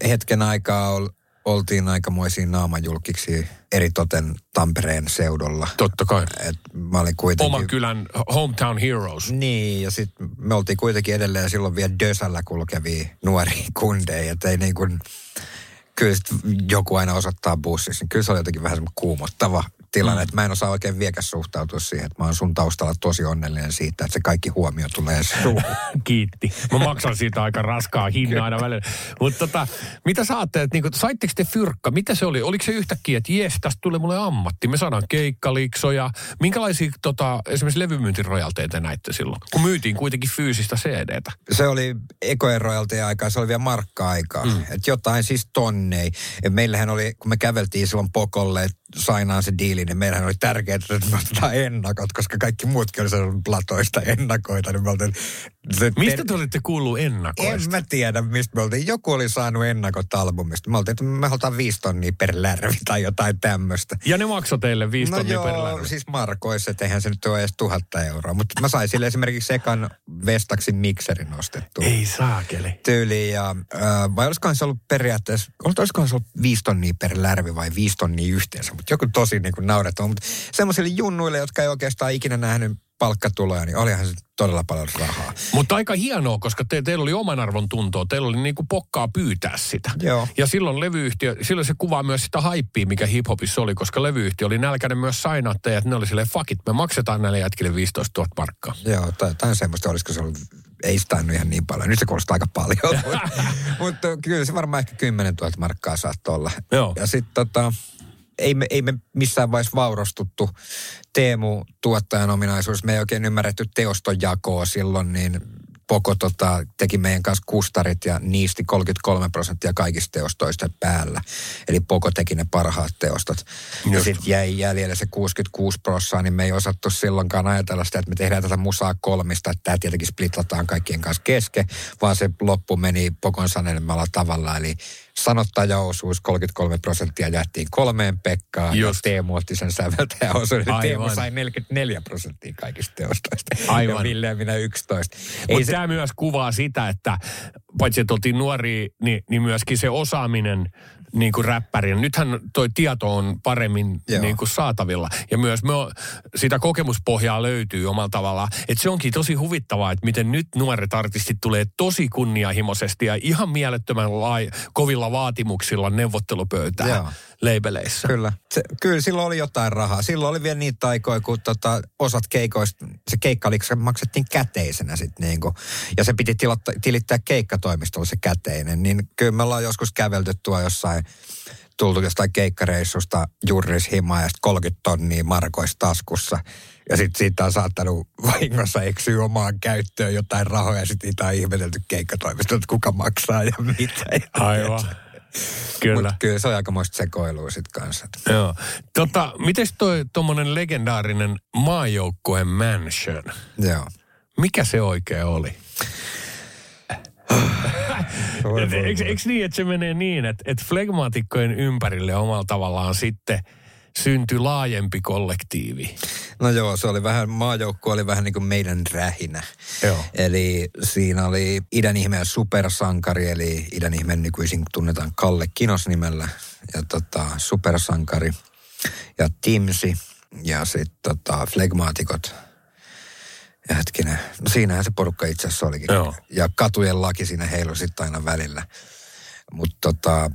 hetken aikaa ol, oltiin aikamoisia naamajulkiksi eritoten Tampereen seudulla. Totta kai. Et mä olin kuitenkin... Oman kylän hometown heroes. Niin, ja sitten me oltiin kuitenkin edelleen silloin vielä Dösällä kulkevia nuoria kundeja, että ei niin kuin, kyllä joku aina osoittaa bussissa, niin kyllä se oli jotenkin vähän semmoinen kuumottava tilanne, mm. että mä en osaa oikein viekäs suhtautua siihen, että mä oon sun taustalla tosi onnellinen siitä, että se kaikki huomio tulee suuhun. Kiitti. Mä maksan siitä aika raskaa hinnan aina välillä. Mutta tota, mitä sä ajattelet, niin saitteko te fyrkka? Mitä se oli? Oliko se yhtäkkiä, että jes, tästä tulee mulle ammatti. Me saadaan keikkaliksoja. Minkälaisia tota, esimerkiksi levymyyntirojalteita te näitte silloin? Kun myytiin kuitenkin fyysistä CDtä. se oli ekojen royaltien aikaa, se oli vielä markka-aikaa. Mm. Että jotain siis tonnei. Et meillähän oli, kun me käveltiin silloin Pokolle, että sainaan se diili, niin meillähän oli tärkeää, että me otetaan ennakot, koska kaikki muutkin oli saanut platoista ennakoita. Niin me oltiin, se Mistä te olitte kuullut ennakoista? En mä tiedä, mistä me oltiin. Joku oli saanut ennakot albumista. Me oltiin, että me halutaan viisi tonnia per lärvi tai jotain tämmöistä. Ja ne maksoi teille viisi No tonnia per joo, lärvi. siis markoissa, että eihän se nyt ole edes tuhatta euroa. Mutta mä sain sille esimerkiksi ekan Vestaksin mikserin ostettua Ei saakeli. tyyliin. Ja, äh, vai olisikohan se ollut periaatteessa, olisikohan se ollut viisi tonnia per lärvi vai viisi tonnia yhteensä. Mutta joku tosi niin kuin naurettava. Mutta semmoisille junnuille, jotka ei oikeastaan ikinä nähnyt palkkatuloja, niin olihan se todella paljon rahaa. Mutta aika hienoa, koska te, teillä oli oman arvon tuntoa. Teillä oli niinku pokkaa pyytää sitä. Joo. Ja silloin levyyhtiö, silloin se kuvaa myös sitä haippia, mikä hiphopissa oli, koska levyyhtiö oli nälkäinen myös sainaatte, että ne oli silleen, fuck it, me maksetaan näille jätkille 15 000 markkaa. Joo, tai jotain semmoista, olisiko se ollut, ei sitä ihan niin paljon. Nyt se kuulostaa aika paljon, mutta, mutta kyllä se varmaan ehkä 10 000 markkaa saattoi olla. Joo. Ja sitten tota, ei me, ei me missään vaiheessa vaurastuttu Teemu tuottajan ominaisuus. Me ei oikein ymmärretty teostonjakoa silloin, niin Poko tota, teki meidän kanssa kustarit ja niisti 33 prosenttia kaikista teostoista päällä. Eli Poko teki ne parhaat teostot. Ja Just. sitten jäi jäljelle se 66 prosenttia, niin me ei osattu silloinkaan ajatella sitä, että me tehdään tätä musaa kolmista, että tämä tietenkin splitlataan kaikkien kanssa kesken, vaan se loppu meni Pokon sanelemalla tavalla. Eli sanottajaosuus 33 prosenttia jaettiin kolmeen Pekkaan Just. ja Teemu otti sen säveltäjäosuuden. Aivan. Teemu sai 44 prosenttia kaikista teostoista. Aivan. Ja Ville minä 11. Ei Mutta se, tämä myös kuvaa sitä, että paitsi että oltiin nuoria, niin, niin myöskin se osaaminen niin kuin räppärin. Nythän toi tieto on paremmin Joo. niin kuin saatavilla. Ja myös me sitä kokemuspohjaa löytyy omalla tavallaan. Että se onkin tosi huvittavaa, että miten nyt nuoret artistit tulee tosi kunnianhimoisesti ja ihan mielettömän lai, kovilla vaatimuksilla neuvottelupöytään Joo. leibeleissä. Kyllä. Se, kyllä silloin oli jotain rahaa. Silloin oli vielä niitä aikoja, kun tota, osat keikoista, se keikka oli, se maksettiin käteisenä sitten niinku. Ja se piti tilotta, tilittää keikkatoimistolla se käteinen. Niin kyllä me ollaan joskus kävelty tuo jossain tultu jostain keikkareissusta Jurris himaa ja sitten 30 tonnia markoista taskussa. Ja sitten siitä on saattanut vahingossa eksyä omaan käyttöön jotain rahoja. Sitten niitä on ihmetelty keikkatoimistosta, että kuka maksaa ja mitä. Aivan. Kyllä. Mutta kyllä se on aikamoista sekoilua sitten kanssa. Joo. Tota, mites toi tuommoinen legendaarinen maajoukkueen mansion? Joo. Mikä se oikein oli? Et Eikö, eikö niin, että se menee niin, että, että flegmaatikkojen ympärille omalla tavallaan sitten syntyi laajempi kollektiivi? No joo, se oli vähän, maajoukko oli vähän niin kuin meidän rähinä. Joo. Eli siinä oli idän ihmeen supersankari, eli idän ihmeen nykyisin tunnetaan Kalle Kinos nimellä. Ja tota, supersankari ja Timsi ja sitten tota, flegmaatikot. Ja hetkinen, no siinähän se porukka itse asiassa olikin. Joo. Ja katujen laki siinä heilu sitten aina välillä. Mutta tota,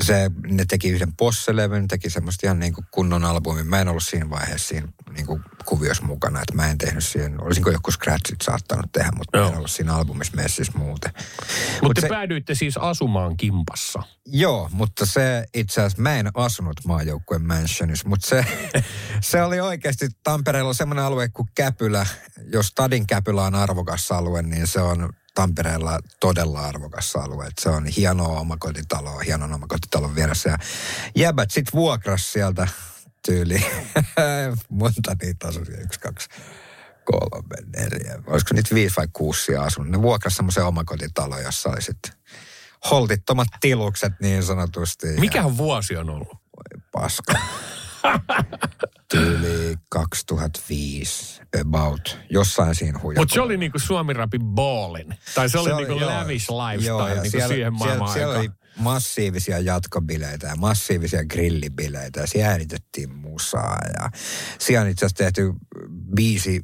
se, ne teki yhden posselevyn, teki semmoista ihan niin kuin kunnon albumin. Mä en ollut siinä vaiheessa siinä niin kuin kuviossa mukana, että mä en tehnyt siihen. Olisinko joku scratchit saattanut tehdä, mutta mä en Joo. ollut siinä albumissa messissä muuten. Mutta Mut te se- päädyitte siis asumaan kimpassa. Joo, mutta se itse asiassa, mä en asunut maajoukkueen mansionissa, mutta se, se oli oikeasti, Tampereella on semmoinen alue kuin Käpylä. Jos Stadin Käpylä on arvokas alue, niin se on Tampereella todella arvokas alue. Et se on hienoa omakotitaloa, hienon omakotitalon vieressä. Ja jäbät sit vuokras sieltä tyyli. Monta niitä asui yksi, kaksi, kolme, neljä. Olisiko niitä viisi vai kuusi asunut? Ne vuokras semmoisen omakotitalon, jossa oli sitten holtittomat tilukset niin sanotusti. Mikä vuosi on ollut? paska. Tyyli 2005 about. Jossain siinä huijakolla. Mutta se oli niinku Suomi Rapin ballin. Tai se, oli niinku joo. lavish Joo, lifestyle ja niinku siellä, siihen siellä, maailmaan siellä oli aikaan. massiivisia jatkobileitä ja massiivisia grillibileitä ja siellä äänitettiin musaa ja siellä on itse asiassa tehty biisi,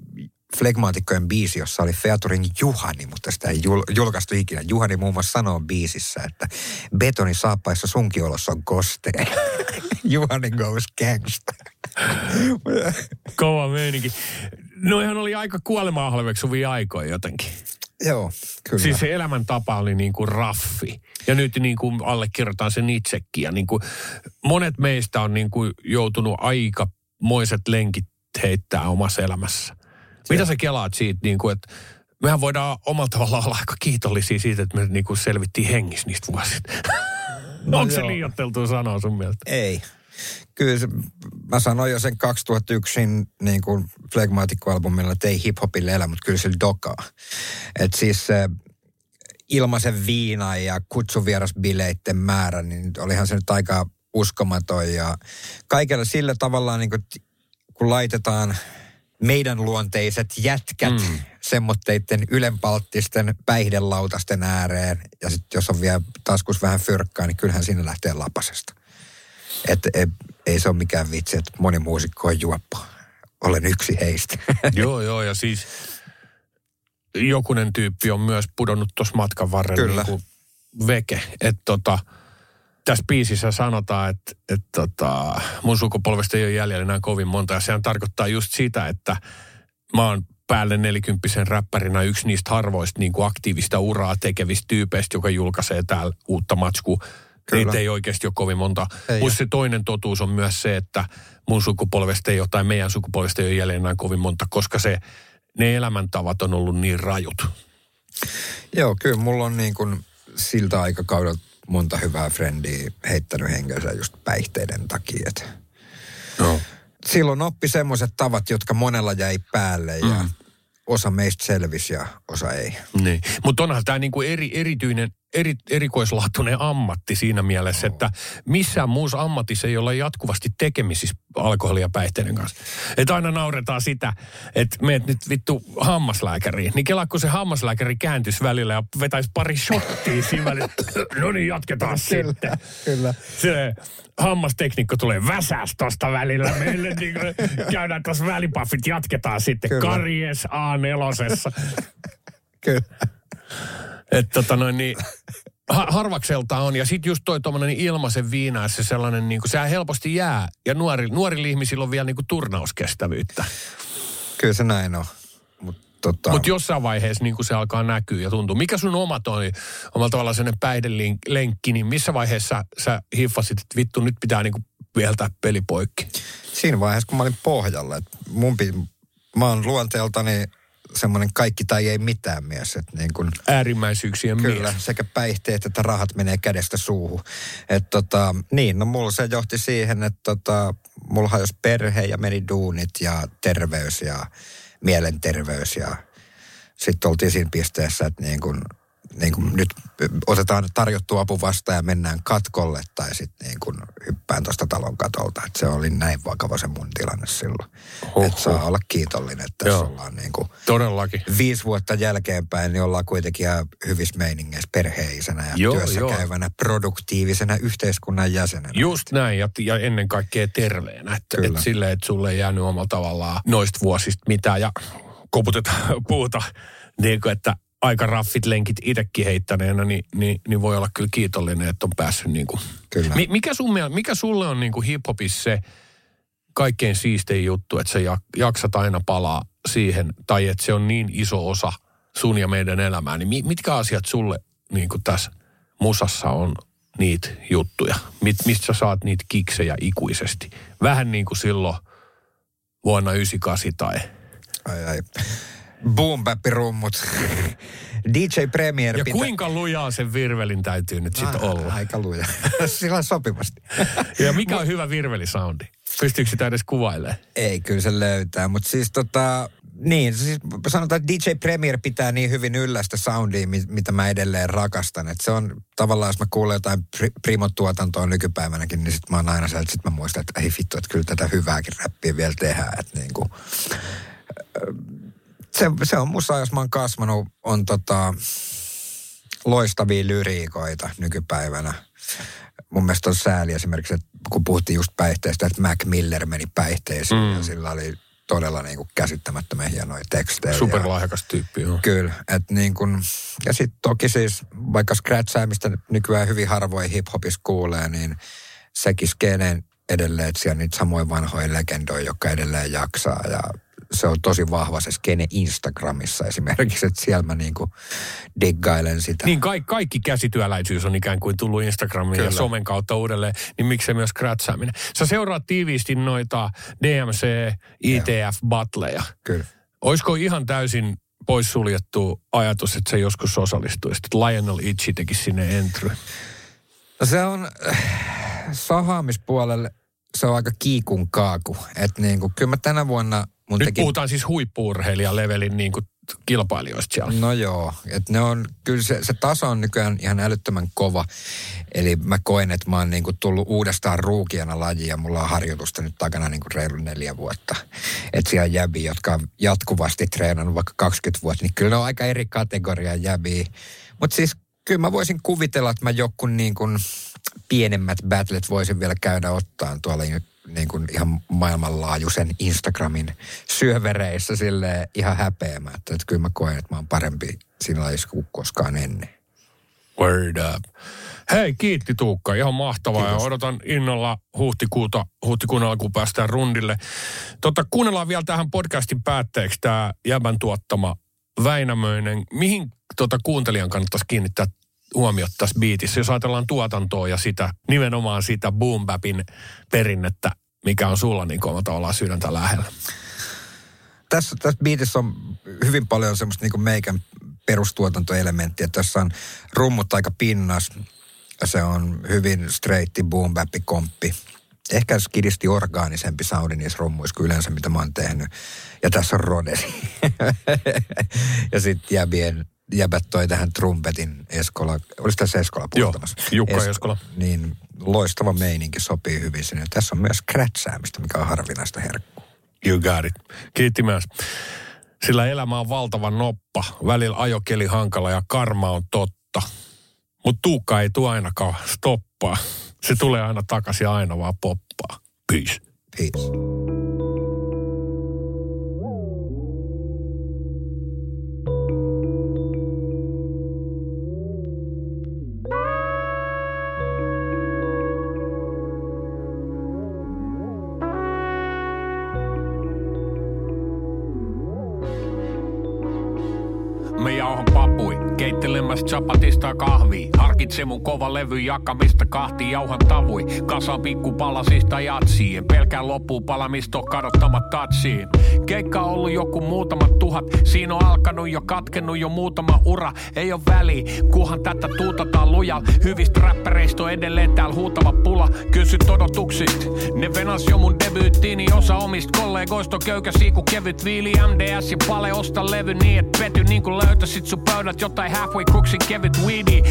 flegmaatikkojen biisi, jossa oli Featurin Juhani, mutta sitä ei jul, julkaistu ikinä. Juhani muun muassa sanoo biisissä, että betoni saappaissa sunkiolossa on kostea. Juhani goes gangsta. Kova meininki. Noihan oli aika kuolemaa halveksuvia aikoja jotenkin. Joo, kyllä. Siis se elämäntapa oli niin kuin raffi. Ja nyt niin kuin allekirjoitan sen itsekin. Ja niin kuin monet meistä on niin kuin joutunut aika moiset lenkit heittää omassa elämässä. Mitä sä kelaat siitä, niin kuin, että mehän voidaan omalla tavallaan olla aika kiitollisia siitä, että me niin kuin selvittiin hengissä niistä vuosista. No Onko se joo. liioitteltua sanoa sun mielestä? Ei. Kyllä se, mä sanoin jo sen 2001 niin kuin Flegmaatikko-albumilla, että ei hiphopille elä, mutta kyllä sillä dokaa. Et siis se ilmaisen viina ja kutsuvierasbileitten määrä, niin olihan se nyt aika uskomaton ja kaikella sillä tavallaan niin kuin, kun laitetaan meidän luonteiset jätkät mm. semmoitteiden ylenpalttisten päihdelautasten ääreen ja sitten jos on vielä taskus vähän fyrkkaa, niin kyllähän siinä lähtee lapasesta. Että ei, ei se ole mikään vitsi, että moni muusikko on juoppo. Olen yksi heistä. joo, joo, ja siis jokunen tyyppi on myös pudonnut tuossa matkan varrella Kyllä. niin kuin veke. Että tota, tässä biisissä sanotaan, että, että tota, mun sukupolvesta ei ole jäljellä enää kovin monta. Ja sehän tarkoittaa just sitä, että mä oon päälle nelikymppisen räppärinä yksi niistä harvoista niin kuin aktiivista uraa tekevistä tyypeistä, joka julkaisee täällä uutta matskua. Kyllä. Niitä ei oikeasti ole kovin monta. Mutta se toinen totuus on myös se, että mun sukupolvesta ei ole, tai meidän sukupolvesta ei ole jäljellä enää kovin monta, koska se, ne elämäntavat on ollut niin rajut. Joo, kyllä mulla on niin kuin siltä aikakaudelta monta hyvää frendiä heittänyt hengensä just päihteiden takia. Et No. silloin oppi semmoiset tavat, jotka monella jäi päälle ja Mm. osa meistä selvisi ja osa ei. Niin. Mutta onhan tämä niinku eri, erityinen, eri, erikoislaatuinen ammatti siinä mielessä, että missään muussa ammatissa ei olla jatkuvasti tekemisissä alkoholia ja päihteiden kanssa. Että aina nauretaan sitä, että meet nyt vittu hammaslääkäriin. Niin kelaa, kun se hammaslääkäri kääntyisi välillä ja vetäisi pari shottia siinä välillä. No niin, jatketaan sitten. Kyllä. Se hammasteknikko tulee väsäs tosta välillä. Meille niin käydään tuossa välipaffit, jatketaan sitten. Kyllä. Karies A4. Kyllä. Että tota noin niin, ha- harvakselta on. Ja sitten just toi tuommoinen ilmaisen viina, se sellainen, niin kuin, sehän helposti jää. Ja nuori, nuorilla ihmisillä on vielä niin kuin turnauskestävyyttä. Kyllä se näin on. Mutta tota, Mutta jossain vaiheessa niin se alkaa näkyä ja tuntuu. Mikä sun oma toi, omalla tavalla sellainen päihdelenkki, niin missä vaiheessa sä hiffasit, että vittu nyt pitää niin viheltää peli poikki? siinä vaiheessa, kun mä olin pohjalla, että mun mä oon luonteeltani semmoinen kaikki tai ei mitään mies. Että niin kun, Äärimmäisyyksien kyllä, mies. sekä päihteet että rahat menee kädestä suuhun. Et tota, niin, no mulla se johti siihen, että tota, mulla hajosi perhe ja meni duunit ja terveys ja mielenterveys ja sitten oltiin siinä pisteessä, että niin kun, niin kun nyt otetaan tarjottu apu vastaan ja mennään katkolle tai sitten niin kun hyppään tuosta talon katolta. Et se oli näin vakava se mun tilanne silloin. Että saa olla kiitollinen, että tässä Joo. ollaan niin kuin Todellakin. viisi vuotta jälkeenpäin, niin ollaan kuitenkin ihan hyvissä meiningeissä perheisenä ja Joo, työssä joo. käyvänä produktiivisena yhteiskunnan jäsenenä. Just näin, ja, ja ennen kaikkea terveenä. Että et silleen, että sulle ei jäänyt omalla tavallaan noista vuosista mitään. Ja koputetaan puuta, niin kuin, että aika raffit lenkit itsekin heittäneenä, niin, niin, niin voi olla kyllä kiitollinen, että on päässyt niin kuin. Kyllä. Mi, mikä, sun, mikä sulle on niin kuin hiphopissa se kaikkein siistein juttu, että sä jak, jaksat aina palaa siihen, tai että se on niin iso osa sun ja meidän elämää, niin mi, mitkä asiat sulle niin kuin tässä musassa on niitä juttuja? Mit, mistä sä saat niitä kiksejä ikuisesti? Vähän niin kuin silloin vuonna 98 tai... Ai ai. Boom rummut. DJ Premier Ja pitää... kuinka lujaa sen virvelin täytyy nyt sitten Ah, olla? Aika luja. Sillä sopivasti. Ja mikä on hyvä virvelisoundi? Pystyykö sitä edes kuvailemaan? Ei, kyllä se löytää. Mutta siis tota, niin, siis sanotaan, että DJ Premier pitää niin hyvin yllä sitä soundia, mi- mitä mä edelleen rakastan. Et se on tavallaan, jos mä kuulen jotain pri- Primo-tuotantoa nykypäivänäkin, niin sit mä oon aina sieltä, sit mä muistan, että ei vittu, että kyllä tätä hyvääkin räppiä vielä tehdään. Että niinku, ö, se, se on musta, jos mä oon kasvanut, on tota, loistavia lyriikoita nykypäivänä. Mun mielestä on sääli esimerkiksi, että kun puhuttiin just päihteistä, että Mac Miller meni päihteisiin mm. ja sillä oli todella niin kuin käsittämättömän hienoja tekstejä. ja- Superlahjakas tyyppi, joo. Kyllä, että niin kun, ja sitten toki siis vaikka scratchaamista nykyään hyvin harvoin hiphopissa kuulee, niin sekin skeneen edelleen, että siellä on niitä samoja vanhoja legendoja, jotka edelleen jaksaa ja se on tosi vahva se skene Instagramissa esimerkiksi, että siellä mä niinku diggailen sitä. Niin kaikki, kaikki käsityöläisyys on ikään kuin tullut Instagramin ja Kyllä. somen kautta uudelleen, niin miksei myös scratchaaminen. Sä seuraat tiiviisti noita DMC, ITF-battleja. Kyllä. Olisiko ihan täysin poissuljettu ajatus, että se joskus osallistuisi, että Lionel Itchi tekisi sinne entry? No se on äh, sahaamispuolelle, se on aika kiikun kaaku. Että niinku, kyllä mä tänä vuonna mun Nyt tekin... puhutaan siis huippuurheilijalevelin niin kuin kilpailijoista siellä. No joo, että ne on, kyllä se, se taso on nykyään ihan älyttömän kova. Eli mä koen, että mä oon niinku tullut uudestaan ruukiana lajiin ja mulla on harjoitusta nyt takana niinku reilu neljä vuotta. Että siellä on jäbiä, jotka on jatkuvasti treenannut vaikka 20 vuotta, niin kyllä ne on aika eri kategorian jäbiä. Mutta siis kyllä mä voisin kuvitella, että mä joku niin kuin pienemmät battlet voisin vielä käydä ottaan tuolla niin kuin ihan maailmanlaajuisen Instagramin syövereissä sille ihan häpeämättä. Että kyllä mä koen, että mä oon parempi siinä lajissa kuin koskaan ennen. Word up. Hei, kiitti Tuukka. Ihan mahtavaa. Kiitos. Ja odotan innolla huhtikuuta, huhtikuun alkuun päästään rundille. Tota, kuunnellaan vielä tähän podcastin päätteeksi tämä Jäbän tuottama Väinämöinen. Mihin tota, kuuntelijan kannattaisi kiinnittää huomiota tässä biitissä, jos ajatellaan tuotantoa ja sitä, nimenomaan sitä boom bapin perinnettä, mikä on sulla niin kuin tavallaan sydäntä lähellä. tässä, tässä biitissä on hyvin paljon semmoista niin meikän perustuotantoelementtiä. Tässä on rummut aika pinnas. Se on hyvin streitti boom bappi komppi. Ehkä skidisti orgaanisempi soundi niissä rummuissa kuin yleensä, mitä mä oon tehnyt. Ja tässä on rodesi. ja sitten jäbien, jäbät toi tähän trumpetin Eskola. Olisi tässä Eskola Joo, puhuttamassa? Jukka Eskola. Niin loistava meininki sopii hyvin sinne. Tässä on myös scratchaamista, mikä on harvinaista herkkua. You got it. Kiitti myös. Sillä elämä on valtava noppa, välillä ajokeli hankala ja karma on totta. Mutta Tuukka ei tule ainakaan stoppaa. Se tulee aina takaisin aina vaan poppaa. Peace. Peace. Harkitse mun kova levy jakamista kahti jauhan tavui. Kasa pikku palasista jatsiin. Pelkään loppuun palamista kadottamat tatsiin. Keikka on ollut joku muutama tuhat. Siinä on alkanut jo katkennut jo muutama ura. Ei oo väli, kuhan tätä tuutataan lujal. Hyvistä räppäreistä on edelleen täällä huutava pula. Kysyt odotuksit. Ne venas jo mun debyyttiini. Osa omista kollegoista on köykäsi ku kevyt viili. MDS ja pale osta levy niin et pety. Niin kun löytäsit sun pöydät jotain halfway crooksin kevyt weedy.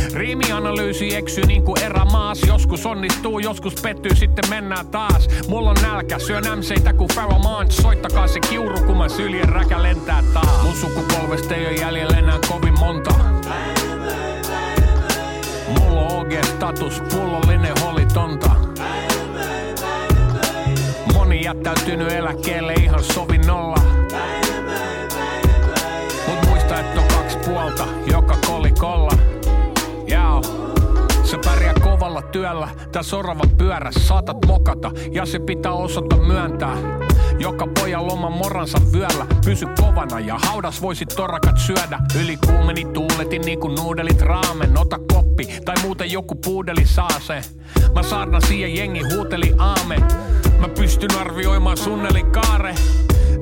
Riimianalyysi eksyy niin kuin erämaas. Joskus onnistuu, joskus pettyy, sitten mennään taas. Mulla on nälkä, syön ämseitä kuin Pharaoh Monch. Soittakaa se kiuru, kun mä syljen räkä lentää taas. Mun sukupolvesta ei oo jäljellä enää kovin monta. Mulla on OG-status, pullollinen holitonta. Moni jättäytynyt eläkkeelle ihan sovinnolla. Mut muista, että on kaksi puolta, joka kolikolla. Jao. Se pärjää kovalla työllä, tää sorava pyörä, saatat mokata ja se pitää osata myöntää. Joka pojan loman moransa vyöllä, pysy kovana ja haudas voisit torakat syödä. Yli kuumeni tuuletin niinku nuudelit raamen, ota koppi tai muuten joku puudeli saa se. Mä saarnan siihen jengi huuteli aame. Mä pystyn arvioimaan sunneli kaare.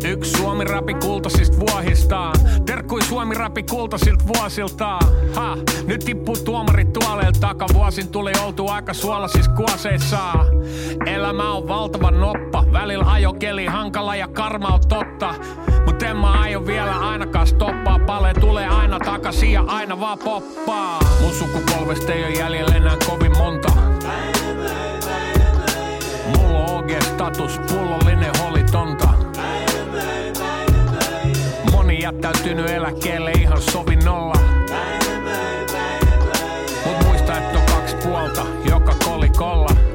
Yksi Suomi rapi kultasista vuohistaan. Terkkui Suomi rapi kultasilta vuosiltaan. Ha, nyt tippuu tuomarit tuoleilta takavuosin tuli oltu aika suolasissa kuoseissaan. Elämä on valtava noppa, välillä ajokeli hankala ja karma on totta. Mut en mä aio vielä ainakaan stoppaa, pale tulee aina takaisin ja aina vaan poppaa. Mun sukupolvesta ei oo jäljellä enää kovin monta. Mulla on OG-status, pullollinen holitonta. Jättäytynyt eläkkeelle ihan sovinnolla. Mut muista, että on kaksi puolta, joka kolikolla.